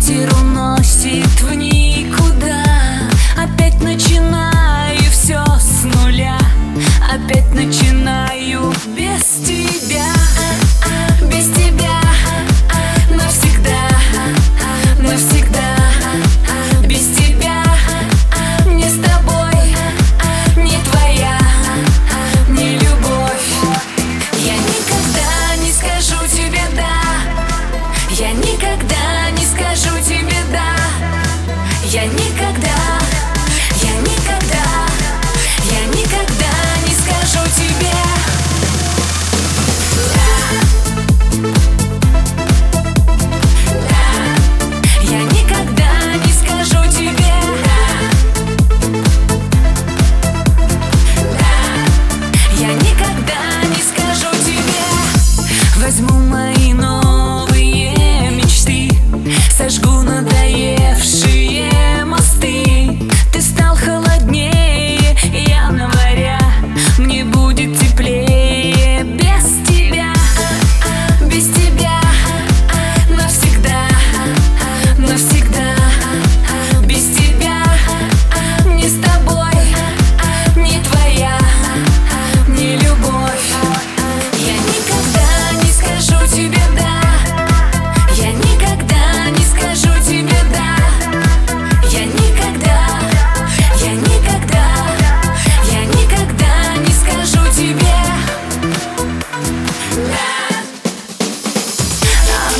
ветер уносит.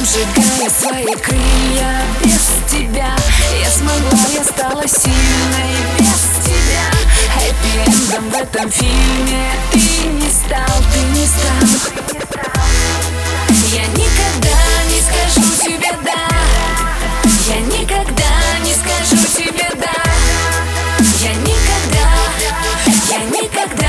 Обжигая свои крылья. Без тебя Я смогла, я стала сильной. Без тебя Хэппи-эндом в этом фильме. Ты не стал, ты не стал. Я никогда не скажу тебе «да» Я никогда не скажу тебе «да» Я никогда, я никогда